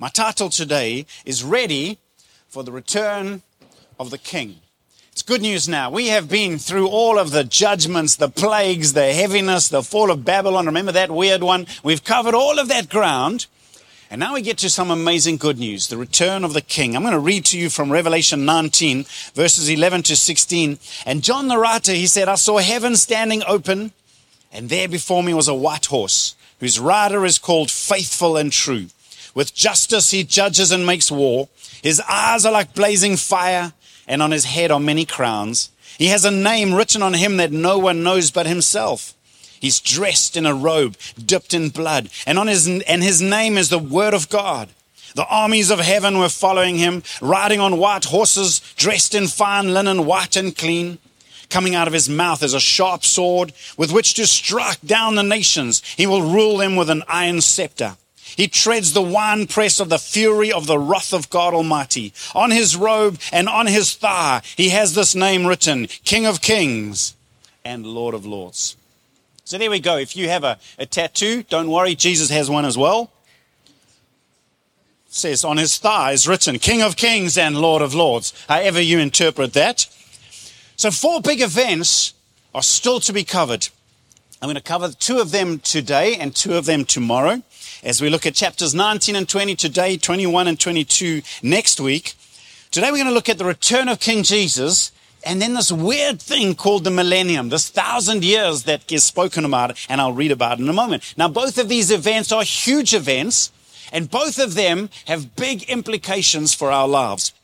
My title today is Ready for the Return of the King. It's good news now. We have been through all of the judgments, the plagues, the heaviness, the fall of Babylon. Remember that weird one? We've covered all of that ground. And now we get to some amazing good news the return of the King. I'm going to read to you from Revelation 19, verses 11 to 16. And John the writer, he said, I saw heaven standing open, and there before me was a white horse, whose rider is called Faithful and True. With justice he judges and makes war. His eyes are like blazing fire, and on his head are many crowns. He has a name written on him that no one knows but himself. He's dressed in a robe dipped in blood, and on his and his name is the word of God. The armies of heaven were following him, riding on white horses, dressed in fine linen, white and clean. Coming out of his mouth is a sharp sword with which to strike down the nations. He will rule them with an iron scepter. He treads the winepress of the fury of the wrath of God Almighty. On his robe and on his thigh, he has this name written King of Kings and Lord of Lords. So there we go. If you have a, a tattoo, don't worry, Jesus has one as well. It says on his thigh is written King of Kings and Lord of Lords, however you interpret that. So, four big events are still to be covered. I'm going to cover two of them today and two of them tomorrow as we look at chapters 19 and 20 today, 21 and 22 next week. Today we're going to look at the return of King Jesus and then this weird thing called the millennium, this thousand years that is spoken about, and I'll read about in a moment. Now, both of these events are huge events, and both of them have big implications for our lives.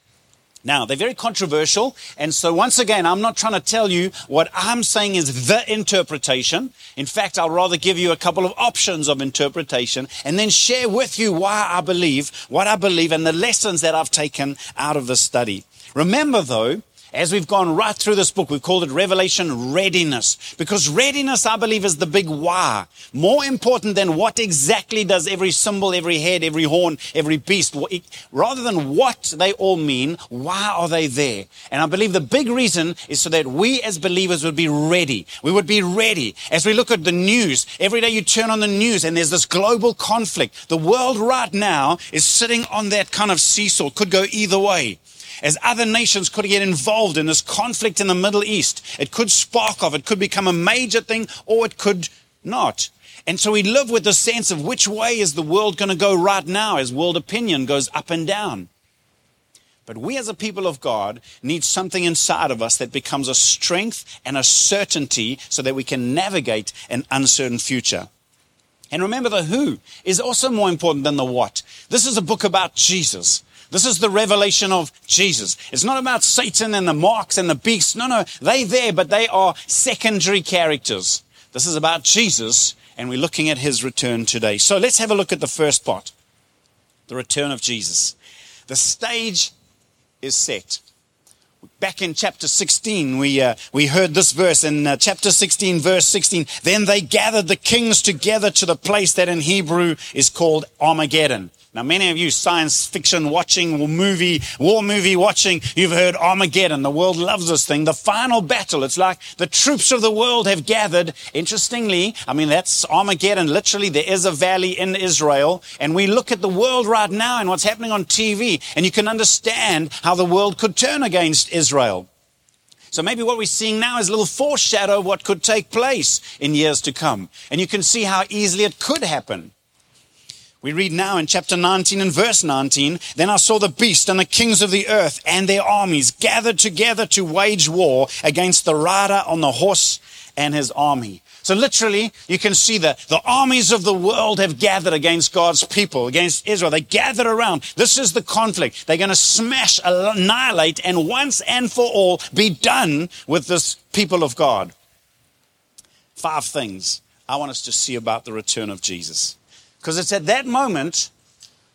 Now, they're very controversial. And so, once again, I'm not trying to tell you what I'm saying is the interpretation. In fact, I'll rather give you a couple of options of interpretation and then share with you why I believe what I believe and the lessons that I've taken out of the study. Remember, though, as we've gone right through this book, we've called it Revelation Readiness. Because readiness, I believe, is the big why. More important than what exactly does every symbol, every head, every horn, every beast, rather than what they all mean, why are they there? And I believe the big reason is so that we as believers would be ready. We would be ready. As we look at the news, every day you turn on the news and there's this global conflict. The world right now is sitting on that kind of seesaw, could go either way as other nations could get involved in this conflict in the Middle East. It could spark off, it could become a major thing, or it could not. And so we live with the sense of which way is the world going to go right now as world opinion goes up and down. But we as a people of God need something inside of us that becomes a strength and a certainty so that we can navigate an uncertain future. And remember, the who is also more important than the what. This is a book about Jesus. This is the revelation of Jesus. It's not about Satan and the marks and the beasts. No, no, they there, but they are secondary characters. This is about Jesus, and we're looking at his return today. So let's have a look at the first part the return of Jesus. The stage is set. Back in chapter 16, we, uh, we heard this verse in uh, chapter 16, verse 16. Then they gathered the kings together to the place that in Hebrew is called Armageddon. Now, many of you science fiction watching, movie, war movie watching, you've heard Armageddon. The world loves this thing. The final battle. It's like the troops of the world have gathered. Interestingly, I mean, that's Armageddon. Literally, there is a valley in Israel. And we look at the world right now and what's happening on TV, and you can understand how the world could turn against Israel. So maybe what we're seeing now is a little foreshadow of what could take place in years to come. And you can see how easily it could happen. We read now in chapter 19 and verse 19 Then I saw the beast and the kings of the earth and their armies gathered together to wage war against the rider on the horse and his army. So literally, you can see that the armies of the world have gathered against God's people, against Israel. They gathered around. This is the conflict. They're going to smash, annihilate, and once and for all be done with this people of God. Five things I want us to see about the return of Jesus. Because it's at that moment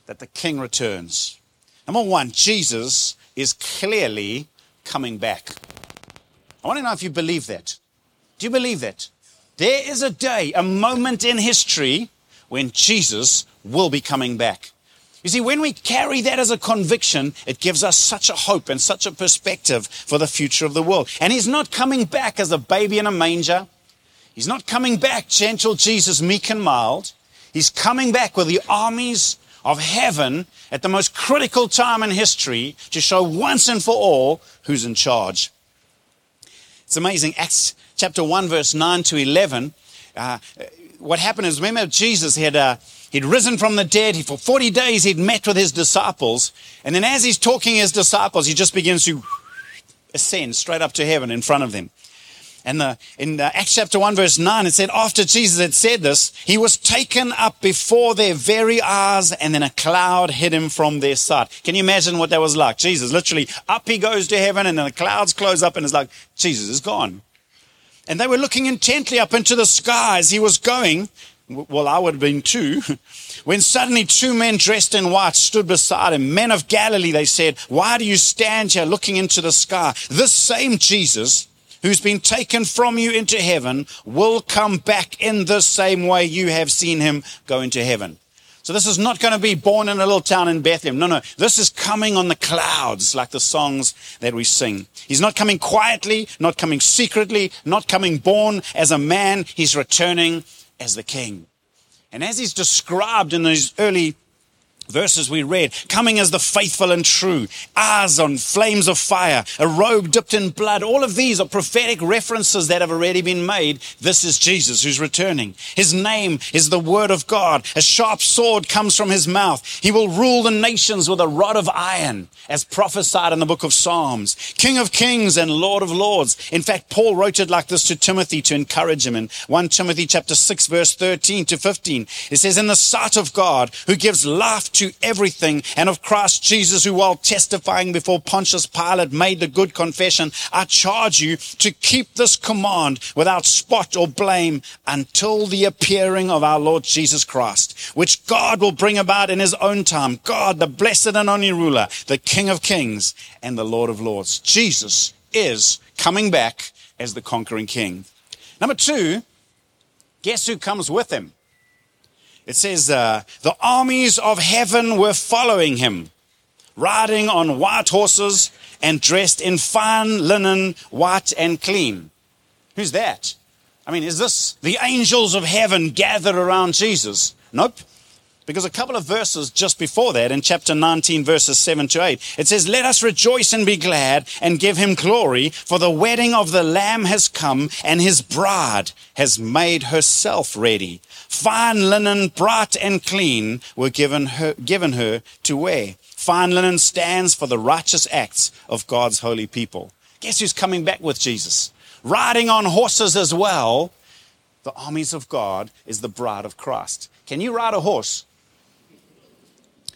that the king returns. Number one, Jesus is clearly coming back. I want to know if you believe that. Do you believe that? There is a day, a moment in history when Jesus will be coming back. You see, when we carry that as a conviction, it gives us such a hope and such a perspective for the future of the world. And He's not coming back as a baby in a manger. He's not coming back gentle Jesus, meek and mild. He's coming back with the armies of heaven at the most critical time in history to show once and for all who's in charge. It's amazing. Acts chapter 1, verse 9 to 11. Uh, what happened is, remember, Jesus had. Uh, He'd risen from the dead. He, for 40 days, he'd met with his disciples. And then as he's talking his disciples, he just begins to ascend straight up to heaven in front of them. And the, in uh, Acts chapter 1 verse 9, it said, after Jesus had said this, he was taken up before their very eyes and then a cloud hid him from their sight. Can you imagine what that was like? Jesus, literally up he goes to heaven and then the clouds close up and it's like, Jesus is gone. And they were looking intently up into the sky as He was going. Well, I would have been too. When suddenly two men dressed in white stood beside him. Men of Galilee, they said, why do you stand here looking into the sky? This same Jesus who's been taken from you into heaven will come back in the same way you have seen him go into heaven. So this is not going to be born in a little town in Bethlehem. No, no. This is coming on the clouds like the songs that we sing. He's not coming quietly, not coming secretly, not coming born as a man. He's returning as the king. And as he's described in these early verses we read, coming as the faithful and true, eyes on flames of fire, a robe dipped in blood. All of these are prophetic references that have already been made. This is Jesus who's returning. His name is the word of God. A sharp sword comes from his mouth. He will rule the nations with a rod of iron, as prophesied in the book of Psalms. King of kings and Lord of lords. In fact, Paul wrote it like this to Timothy to encourage him in 1 Timothy chapter 6 verse 13 to 15. It says, in the sight of God who gives life to to everything, and of Christ Jesus, who while testifying before Pontius Pilate made the good confession, I charge you to keep this command without spot or blame until the appearing of our Lord Jesus Christ, which God will bring about in his own time. God, the blessed and only ruler, the King of kings and the Lord of lords. Jesus is coming back as the conquering king. Number two, guess who comes with him? It says, uh, the armies of heaven were following him, riding on white horses and dressed in fine linen, white and clean. Who's that? I mean, is this the angels of heaven gathered around Jesus? Nope. Because a couple of verses just before that, in chapter 19, verses 7 to 8, it says, Let us rejoice and be glad and give him glory, for the wedding of the Lamb has come, and his bride has made herself ready. Fine linen, bright and clean, were given her, given her to wear. Fine linen stands for the righteous acts of God's holy people. Guess who's coming back with Jesus? Riding on horses as well. The armies of God is the bride of Christ. Can you ride a horse?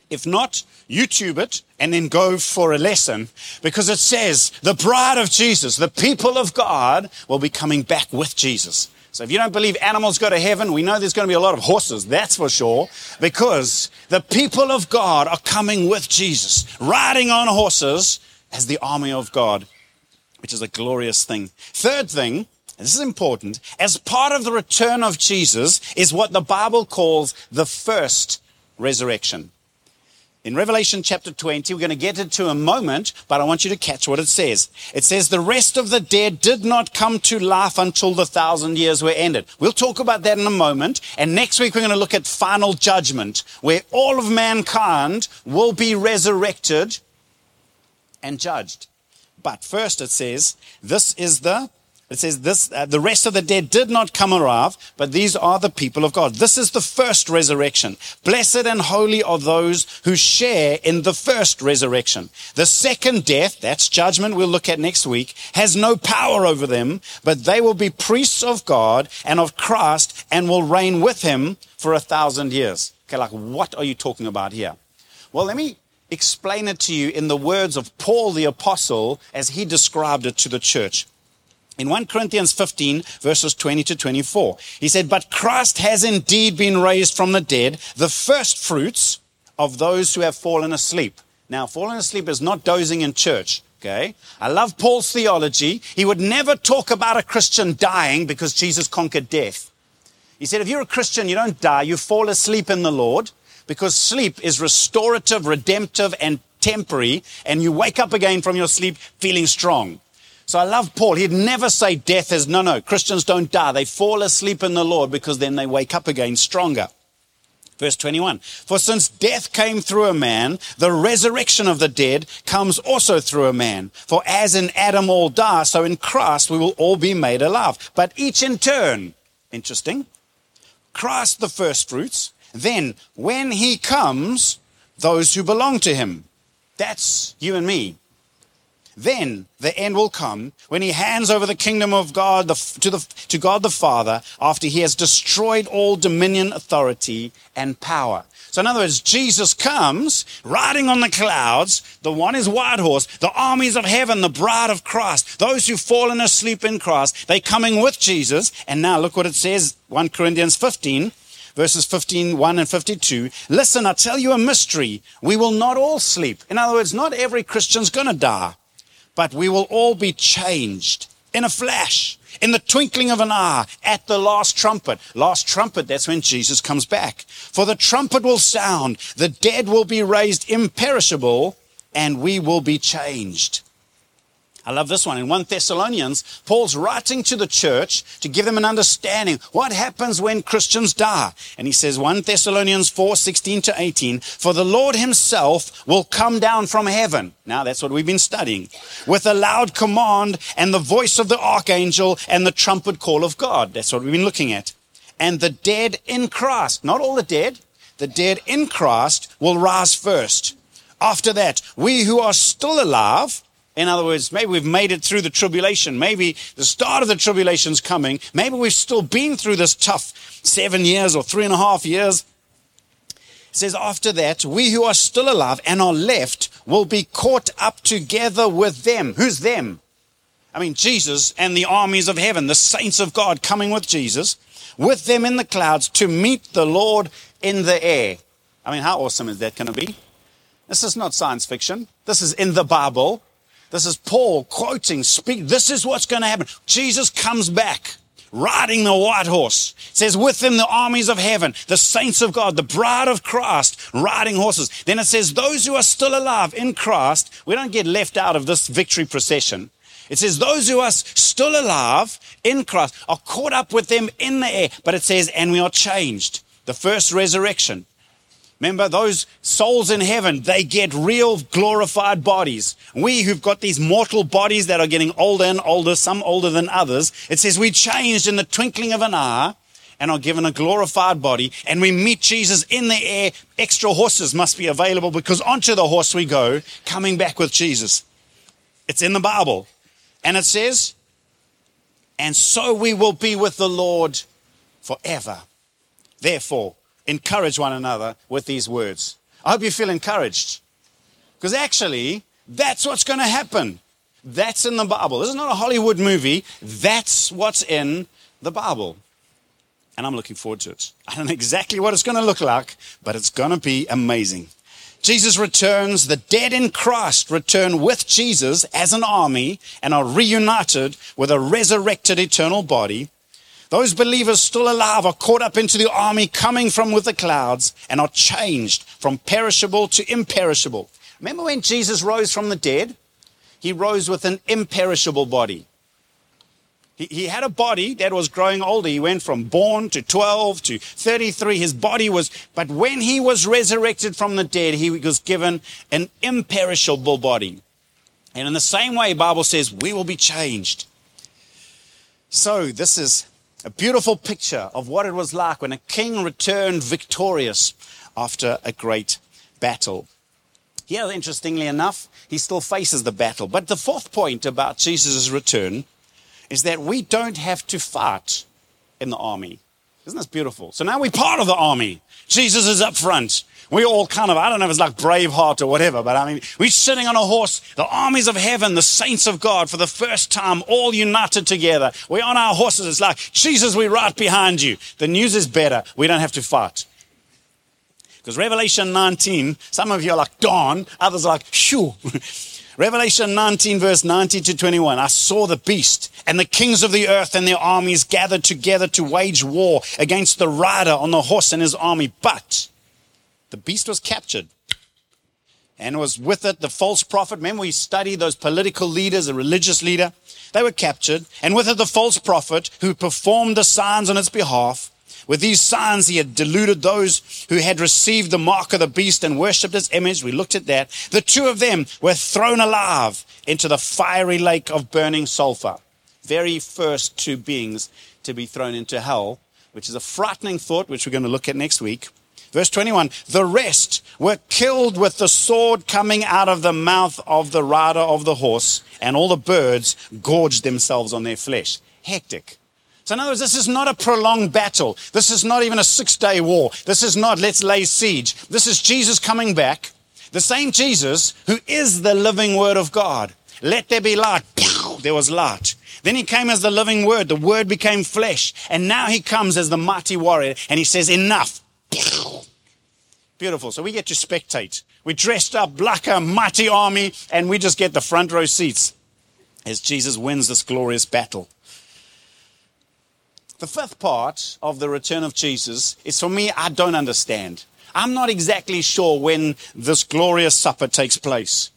If not, YouTube it and then go for a lesson because it says the bride of Jesus, the people of God will be coming back with Jesus. So if you don't believe animals go to heaven, we know there's going to be a lot of horses, that's for sure, because the people of God are coming with Jesus, riding on horses as the army of God, which is a glorious thing. Third thing, this is important, as part of the return of Jesus is what the Bible calls the first resurrection. In Revelation chapter 20, we're going to get into a moment, but I want you to catch what it says. It says, the rest of the dead did not come to life until the thousand years were ended. We'll talk about that in a moment. And next week, we're going to look at final judgment, where all of mankind will be resurrected and judged. But first, it says, this is the it says this, uh, the rest of the dead did not come alive, but these are the people of God. This is the first resurrection. Blessed and holy are those who share in the first resurrection. The second death, that's judgment we'll look at next week, has no power over them, but they will be priests of God and of Christ and will reign with him for a thousand years. Okay, like what are you talking about here? Well, let me explain it to you in the words of Paul the apostle as he described it to the church. In 1 Corinthians 15, verses 20 to 24, he said, But Christ has indeed been raised from the dead, the first fruits of those who have fallen asleep. Now, fallen asleep is not dozing in church. Okay. I love Paul's theology. He would never talk about a Christian dying because Jesus conquered death. He said, if you're a Christian, you don't die, you fall asleep in the Lord because sleep is restorative, redemptive, and temporary, and you wake up again from your sleep feeling strong. So I love Paul. He'd never say death is, no, no, Christians don't die. They fall asleep in the Lord because then they wake up again stronger. Verse 21 For since death came through a man, the resurrection of the dead comes also through a man. For as in Adam all die, so in Christ we will all be made alive. But each in turn. Interesting. Christ the firstfruits. Then, when he comes, those who belong to him. That's you and me. Then the end will come when he hands over the kingdom of God to, the, to God the Father after he has destroyed all dominion, authority, and power. So in other words, Jesus comes riding on the clouds. The one is white horse, the armies of heaven, the bride of Christ, those who've fallen asleep in Christ. They coming with Jesus. And now look what it says, 1 Corinthians 15 verses 15, 1 and 52. Listen, I tell you a mystery. We will not all sleep. In other words, not every Christian's going to die but we will all be changed in a flash, in the twinkling of an eye, at the last trumpet. Last trumpet, that's when Jesus comes back. For the trumpet will sound, the dead will be raised imperishable, and we will be changed. I love this one. In 1 Thessalonians, Paul's writing to the church to give them an understanding. What happens when Christians die? And he says, 1 Thessalonians 4, 16 to 18, for the Lord himself will come down from heaven. Now that's what we've been studying. With a loud command and the voice of the archangel and the trumpet call of God. That's what we've been looking at. And the dead in Christ, not all the dead, the dead in Christ will rise first. After that, we who are still alive, in other words, maybe we've made it through the tribulation. Maybe the start of the tribulation's coming. Maybe we've still been through this tough seven years or three and a half years. It says, after that, we who are still alive and are left will be caught up together with them. Who's them? I mean, Jesus and the armies of heaven, the saints of God coming with Jesus, with them in the clouds to meet the Lord in the air. I mean, how awesome is that going to be? This is not science fiction. This is in the Bible. This is Paul quoting, speak, this is what's going to happen. Jesus comes back riding the white horse. It says, with him the armies of heaven, the saints of God, the bride of Christ, riding horses. Then it says, those who are still alive in Christ, we don't get left out of this victory procession. It says, those who are still alive in Christ are caught up with them in the air. But it says, and we are changed. The first resurrection. Remember, those souls in heaven, they get real glorified bodies. We who've got these mortal bodies that are getting older and older, some older than others, it says we changed in the twinkling of an eye and are given a glorified body and we meet Jesus in the air. Extra horses must be available because onto the horse we go, coming back with Jesus. It's in the Bible. And it says, and so we will be with the Lord forever. Therefore, encourage one another with these words. I hope you feel encouraged. Because actually, that's what's going to happen. That's in the Bible. This is not a Hollywood movie. That's what's in the Bible. And I'm looking forward to it. I don't know exactly what it's going to look like, but it's going to be amazing. Jesus returns. The dead in Christ return with Jesus as an army and are reunited with a resurrected eternal body. Those believers still alive are caught up into the army coming from with the clouds and are changed from perishable to imperishable. Remember when Jesus rose from the dead? He rose with an imperishable body. He, he had a body that was growing older. He went from born to 12 to 33. His body was, but when he was resurrected from the dead, he was given an imperishable body. And in the same way, Bible says, we will be changed. So this is a beautiful picture of what it was like when a king returned victorious after a great battle. Here, interestingly enough, he still faces the battle. But the fourth point about Jesus' return is that we don't have to fight in the army. Isn't this beautiful? So now we're part of the army. Jesus is up front. We all kind of, I don't know if it's like Braveheart or whatever, but I mean, we're sitting on a horse, the armies of heaven, the saints of God, for the first time, all united together. We're on our horses. It's like, Jesus, we're right behind you. The news is better. We don't have to fight. Because Revelation 19, some of you are like, Don, others are like, shoo. Revelation 19, verse 19 to 21. I saw the beast and the kings of the earth and their armies gathered together to wage war against the rider on the horse and his army. But the beast was captured and was with it the false prophet. Remember, we studied those political leaders, a religious leader. They were captured, and with it the false prophet who performed the signs on its behalf. With these signs, he had deluded those who had received the mark of the beast and worshipped his image. We looked at that. The two of them were thrown alive into the fiery lake of burning sulfur. Very first two beings to be thrown into hell, which is a frightening thought, which we're going to look at next week. Verse 21 The rest were killed with the sword coming out of the mouth of the rider of the horse, and all the birds gorged themselves on their flesh. Hectic. So, in other words, this is not a prolonged battle. This is not even a six day war. This is not let's lay siege. This is Jesus coming back, the same Jesus who is the living word of God. Let there be light. There was light. Then he came as the living word. The word became flesh. And now he comes as the mighty warrior and he says, Enough. Beautiful. So we get to spectate. We dressed up like a mighty army and we just get the front row seats as Jesus wins this glorious battle. The fifth part of the return of Jesus is for me, I don't understand. I'm not exactly sure when this glorious supper takes place.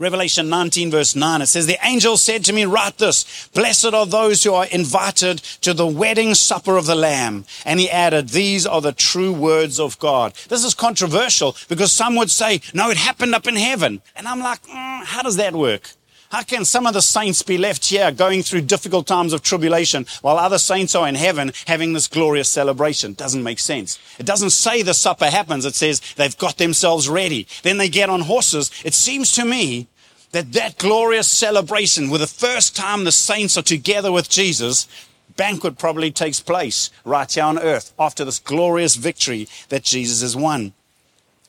Revelation 19 verse 9, it says, The angel said to me, write this, blessed are those who are invited to the wedding supper of the Lamb. And he added, these are the true words of God. This is controversial because some would say, no, it happened up in heaven. And I'm like, mm, how does that work? How can some of the saints be left here going through difficult times of tribulation while other saints are in heaven having this glorious celebration? Doesn't make sense. It doesn't say the supper happens. It says they've got themselves ready. Then they get on horses. It seems to me that that glorious celebration with the first time the saints are together with Jesus, banquet probably takes place right here on earth after this glorious victory that Jesus has won.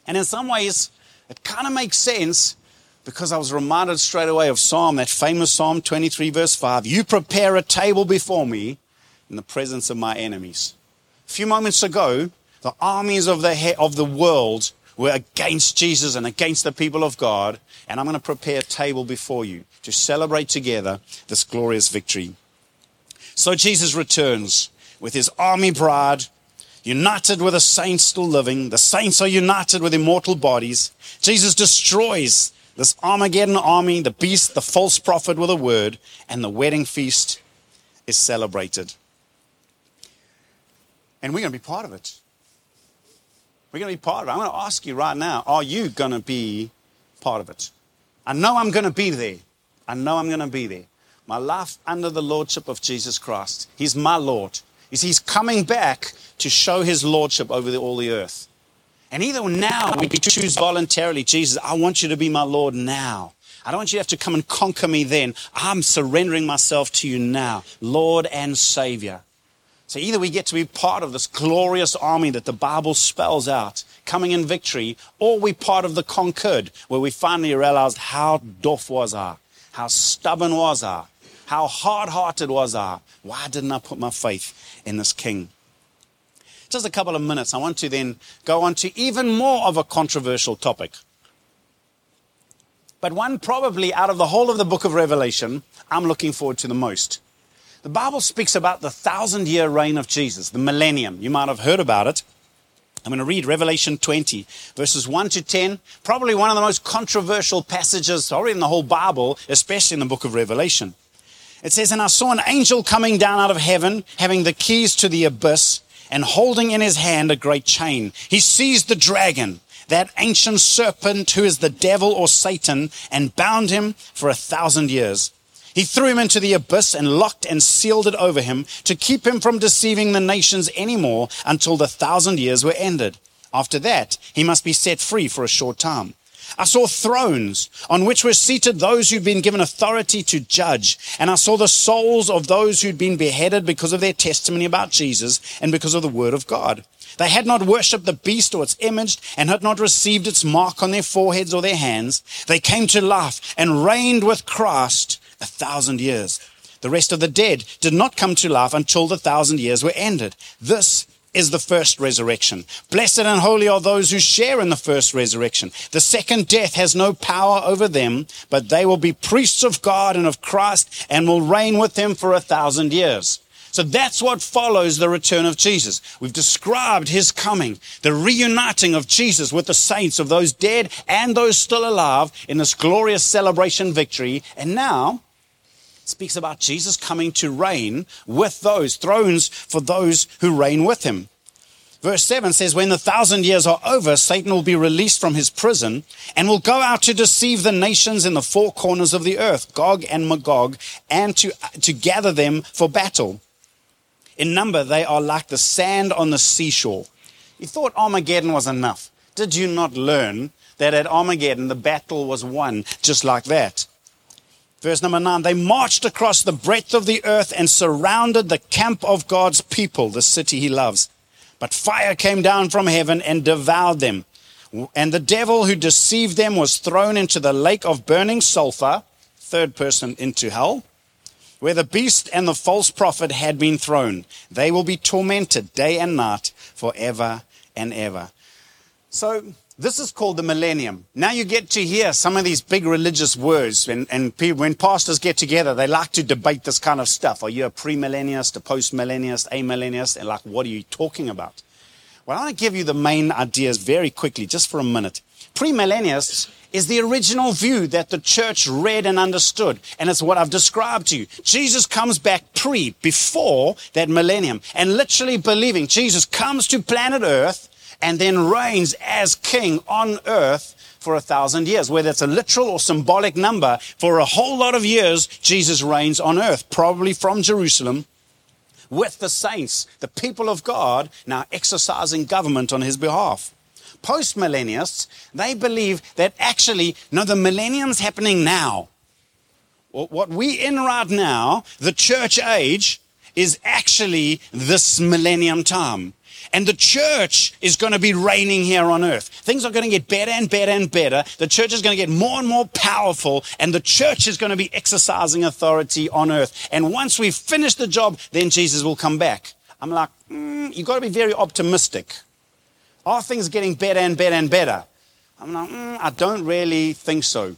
And in some ways, it kind of makes sense because I was reminded straight away of Psalm, that famous Psalm 23, verse 5. You prepare a table before me in the presence of my enemies. A few moments ago, the armies of the, of the world were against Jesus and against the people of God, and I'm going to prepare a table before you to celebrate together this glorious victory. So Jesus returns with his army bride, united with the saints still living. The saints are united with immortal bodies. Jesus destroys this Armageddon army, the beast, the false prophet with a word, and the wedding feast is celebrated. And we're going to be part of it. We're going to be part of it. I'm going to ask you right now are you going to be part of it? I know I'm going to be there. I know I'm going to be there. My life under the lordship of Jesus Christ. He's my Lord. He's coming back to show his lordship over the, all the earth. And either now we choose voluntarily, Jesus, I want you to be my Lord now. I don't want you to have to come and conquer me then. I'm surrendering myself to you now, Lord and Savior. So either we get to be part of this glorious army that the Bible spells out, coming in victory, or we part of the conquered, where we finally realized how doff was I, how stubborn was I, how hard-hearted was I. Why didn't I put my faith in this King? Just a couple of minutes, I want to then go on to even more of a controversial topic. But one probably out of the whole of the book of Revelation, I'm looking forward to the most. The Bible speaks about the thousand year reign of Jesus, the millennium. You might have heard about it. I'm going to read Revelation 20, verses 1 to 10. Probably one of the most controversial passages, probably in the whole Bible, especially in the book of Revelation. It says, And I saw an angel coming down out of heaven, having the keys to the abyss and holding in his hand a great chain. He seized the dragon, that ancient serpent who is the devil or Satan, and bound him for a thousand years. He threw him into the abyss and locked and sealed it over him to keep him from deceiving the nations anymore until the thousand years were ended. After that, he must be set free for a short time. I saw thrones on which were seated those who'd been given authority to judge. And I saw the souls of those who'd been beheaded because of their testimony about Jesus and because of the word of God. They had not worshipped the beast or its image and had not received its mark on their foreheads or their hands. They came to life and reigned with Christ a thousand years. The rest of the dead did not come to life until the thousand years were ended. This is the first resurrection. Blessed and holy are those who share in the first resurrection. The second death has no power over them, but they will be priests of God and of Christ and will reign with him for a thousand years. So that's what follows the return of Jesus. We've described his coming, the reuniting of Jesus with the saints of those dead and those still alive in this glorious celebration victory. And now speaks about Jesus coming to reign with those thrones for those who reign with him. Verse 7 says, When the thousand years are over, Satan will be released from his prison and will go out to deceive the nations in the four corners of the earth, Gog and Magog, and to, to gather them for battle. In number, they are like the sand on the seashore. You thought Armageddon was enough. Did you not learn that at Armageddon the battle was won just like that? Verse number nine, they marched across the breadth of the earth and surrounded the camp of God's people, the city he loves. But fire came down from heaven and devoured them. And the devil who deceived them was thrown into the lake of burning sulfur, third person into hell, where the beast and the false prophet had been thrown. They will be tormented day and night forever and ever. So this is called the millennium. Now you get to hear some of these big religious words, and, and when pastors get together, they like to debate this kind of stuff. Are you a premillennialist, a postmillennialist, a millennialist? And like, what are you talking about? Well, I want to give you the main ideas very quickly, just for a minute. Premillennialists is the original view that the church read and understood. And it's what I've described to you. Jesus comes back pre, before that millennium, and literally believing Jesus comes to planet Earth and then reigns as king on earth for a thousand years. Whether it's a literal or symbolic number, for a whole lot of years, Jesus reigns on earth, probably from Jerusalem with the saints, the people of God, now exercising government on his behalf. Post millennialists, they believe that actually, no, the millennium's happening now. What we in right now, the church age, is actually this millennium time. And the church is going to be reigning here on earth. Things are going to get better and better and better. The church is going to get more and more powerful, and the church is going to be exercising authority on earth. And once we've finished the job, then Jesus will come back. I'm like, mm, you've got to be very optimistic. Are things getting better and better and better? I'm like, mm, I don't really think so.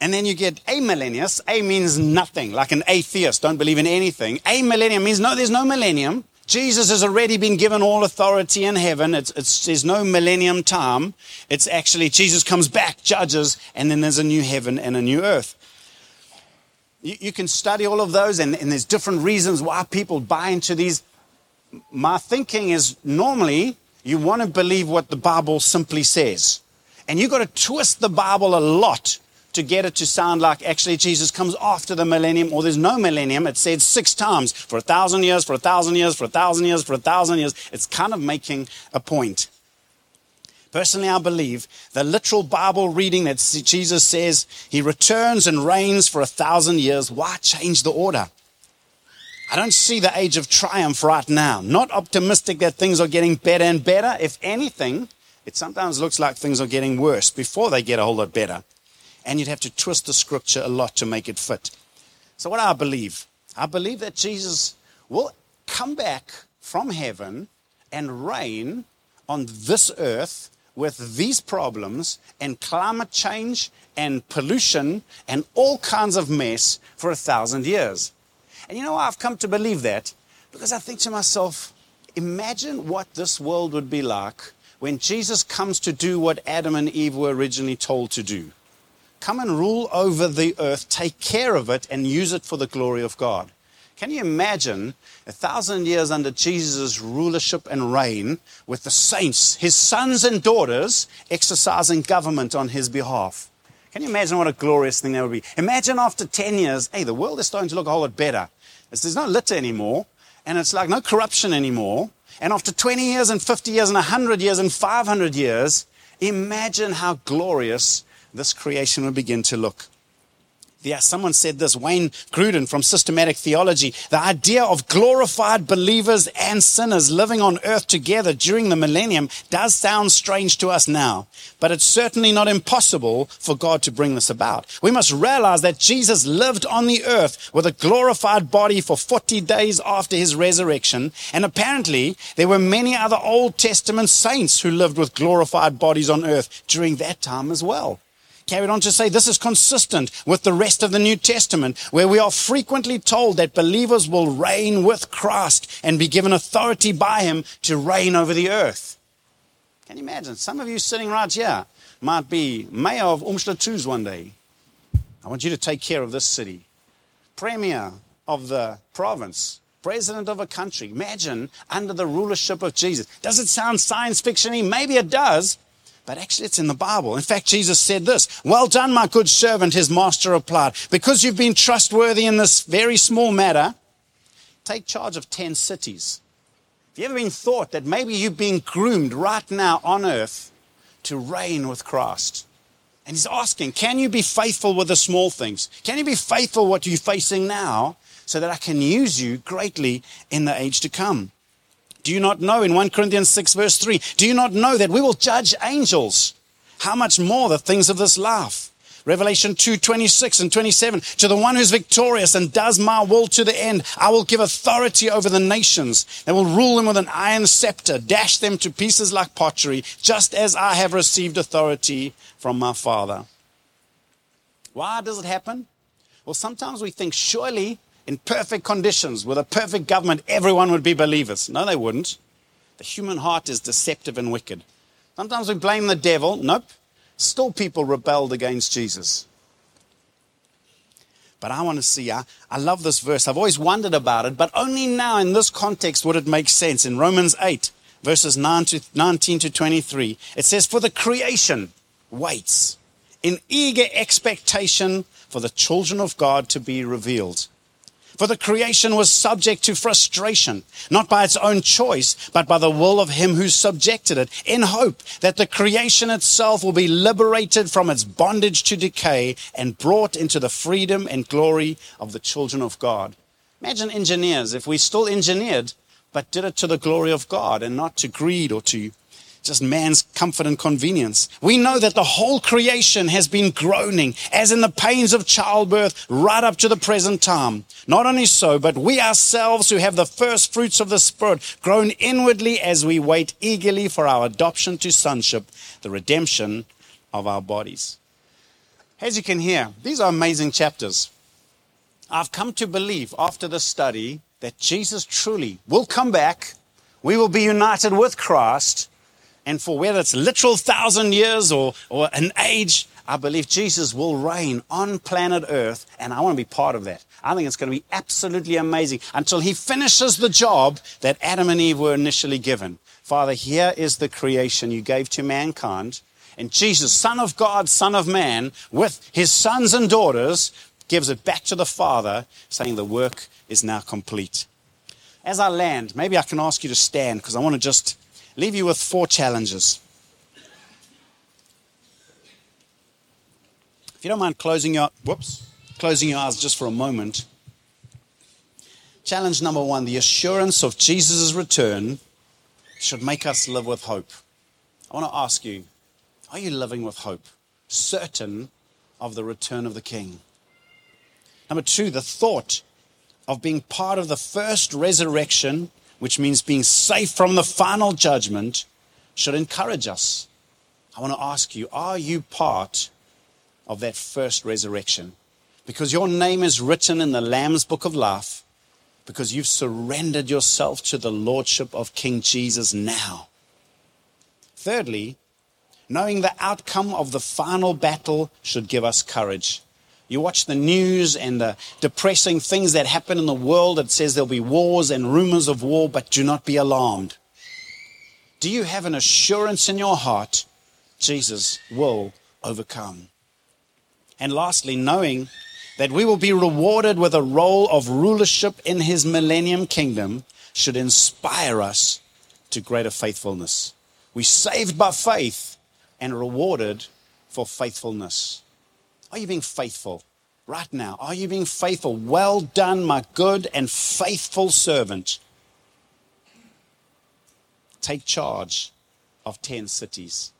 And then you get amillennialists. A means nothing, like an atheist, don't believe in anything. Amillennium means no, there's no millennium. Jesus has already been given all authority in heaven. It's, it's, there's no millennium time. It's actually Jesus comes back, judges, and then there's a new heaven and a new earth. You, you can study all of those, and, and there's different reasons why people buy into these. My thinking is normally you want to believe what the Bible simply says. And you've got to twist the Bible a lot to get it to sound like actually Jesus comes after the millennium or there's no millennium. It said six times for a thousand years, for a thousand years, for a thousand years, for a thousand years. It's kind of making a point. Personally, I believe the literal Bible reading that Jesus says he returns and reigns for a thousand years. Why change the order? I don't see the age of triumph right now. Not optimistic that things are getting better and better. If anything, it sometimes looks like things are getting worse before they get a whole lot better and you'd have to twist the scripture a lot to make it fit. So, what I believe, I believe that Jesus will come back from heaven and reign on this earth with these problems and climate change and pollution and all kinds of mess for a thousand years. And you know, I've come to believe that because I think to myself, imagine what this world would be like when Jesus comes to do what Adam and Eve were originally told to do come and rule over the earth, take care of it, and use it for the glory of God. Can you imagine a thousand years under Jesus' rulership and reign with the saints, his sons and daughters, exercising government on his behalf? Can you imagine what a glorious thing that would be? Imagine after 10 years, hey, the world is starting to look a whole lot better. There's no litter anymore, and it's like no corruption anymore. And after 20 years and 50 years and 100 years and 500 years, imagine how glorious this creation will begin to look. Yeah, someone said this, Wayne Grudem from Systematic Theology. The idea of glorified believers and sinners living on earth together during the millennium does sound strange to us now, but it's certainly not impossible for God to bring this about. We must realize that Jesus lived on the earth with a glorified body for 40 days after his resurrection, and apparently there were many other Old Testament saints who lived with glorified bodies on earth during that time as well carried on to say this is consistent with the rest of the New Testament, where we are frequently told that believers will reign with Christ and be given authority by him to reign over the earth. Can you imagine? Some of you sitting right here might be mayor of uMhlathuze one day. I want you to take care of this city. Premier of the province, president of a country. Imagine under the rulership of Jesus. Does it sound science fictiony? Maybe it does, but actually it's in the Bible. In fact, Jesus said this Well done, my good servant, his master replied. Because you've been trustworthy in this very small matter, take charge of 10 cities. Have you ever been thought that maybe you've been groomed right now on earth to reign with Christ? And he's asking, can you be faithful with the small things? Can you be faithful what you're facing now so that I can use you greatly in the age to come? Do you not know in 1 Corinthians 6 verse 3, do you not know that we will judge angels? How much more the things of this life? Revelation 2 26 and 27. To the one who's victorious and does my will to the end, I will give authority over the nations. They will rule them with an iron scepter, dash them to pieces like pottery, just as I have received authority from my Father. Why does it happen? Well, sometimes we think surely in perfect conditions, with a perfect government, everyone would be believers. No, they wouldn't. The human heart is deceptive and wicked. Sometimes we blame the devil. Nope. Still, people rebelled against Jesus. But I want to see, I, I love this verse. I've always wondered about it, but only now in this context would it make sense. In Romans 8, verses 9 to, 19 to 23, it says, For the creation waits in eager expectation for the children of God to be revealed. For the creation was subject to frustration, not by its own choice, but by the will of him who subjected it, in hope that the creation itself will be liberated from its bondage to decay and brought into the freedom and glory of the children of God. Imagine engineers, if we still engineered, but did it to the glory of God and not to greed or to just man's comfort and convenience. We know that the whole creation has been groaning, as in the pains of childbirth, right up to the present time. Not only so, but we ourselves who have the first fruits of the Spirit groan inwardly as we wait eagerly for our adoption to sonship, the redemption of our bodies. As you can hear, these are amazing chapters. I've come to believe after this study that Jesus truly will come back. We will be united with Christ and for whether it's literal thousand years or, or an age, I believe Jesus will reign on planet Earth, and I want to be part of that. I think it's going to be absolutely amazing until he finishes the job that Adam and Eve were initially given. Father, here is the creation you gave to mankind. And Jesus, Son of God, Son of Man, with his sons and daughters, gives it back to the Father, saying the work is now complete. As I land, maybe I can ask you to stand because I want to just leave you with four challenges. If you don't mind closing your whoops, closing your eyes just for a moment. Challenge number one the assurance of Jesus' return should make us live with hope. I want to ask you are you living with hope? Certain of the return of the King. Number two, the thought of being part of the first resurrection which means being safe from the final judgment, should encourage us. I want to ask you are you part of that first resurrection? Because your name is written in the Lamb's book of life, because you've surrendered yourself to the lordship of King Jesus now. Thirdly, knowing the outcome of the final battle should give us courage. You watch the news and the depressing things that happen in the world. It says there'll be wars and rumors of war, but do not be alarmed. Do you have an assurance in your heart Jesus will overcome? And lastly, knowing that we will be rewarded with a role of rulership in his millennium kingdom should inspire us to greater faithfulness. We saved by faith and rewarded for faithfulness. Are you being faithful right now? Are you being faithful? Well done, my good and faithful servant. Take charge of 10 cities.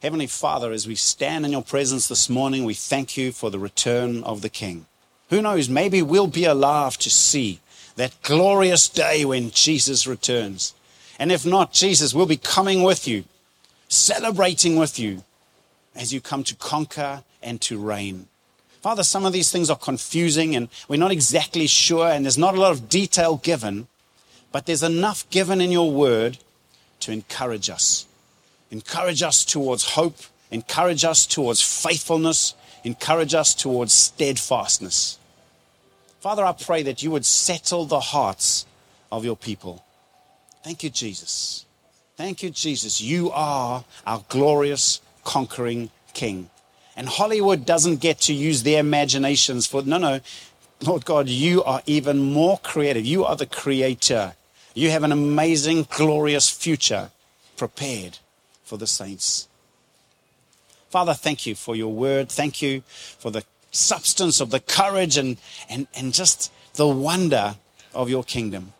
Heavenly Father, as we stand in your presence this morning, we thank you for the return of the King. Who knows, maybe we'll be alive to see that glorious day when Jesus returns. And if not, Jesus, we'll be coming with you, celebrating with you as you come to conquer and to reign. Father, some of these things are confusing and we're not exactly sure, and there's not a lot of detail given, but there's enough given in your word to encourage us. Encourage us towards hope, encourage us towards faithfulness, encourage us towards steadfastness. Father, I pray that you would settle the hearts of your people. Thank you, Jesus. Thank you, Jesus. You are our glorious, conquering King. And Hollywood doesn't get to use their imaginations for, no, no. Lord God, you are even more creative. You are the creator. You have an amazing, glorious future prepared for the saints. Father, thank you for your word. Thank you for the substance of the courage and, and, and just the wonder of your kingdom.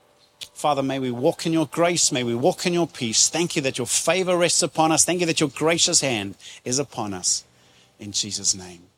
Father, may we walk in your grace. May we walk in your peace. Thank you that your favor rests upon us. Thank you that your gracious hand is upon us. In Jesus' name.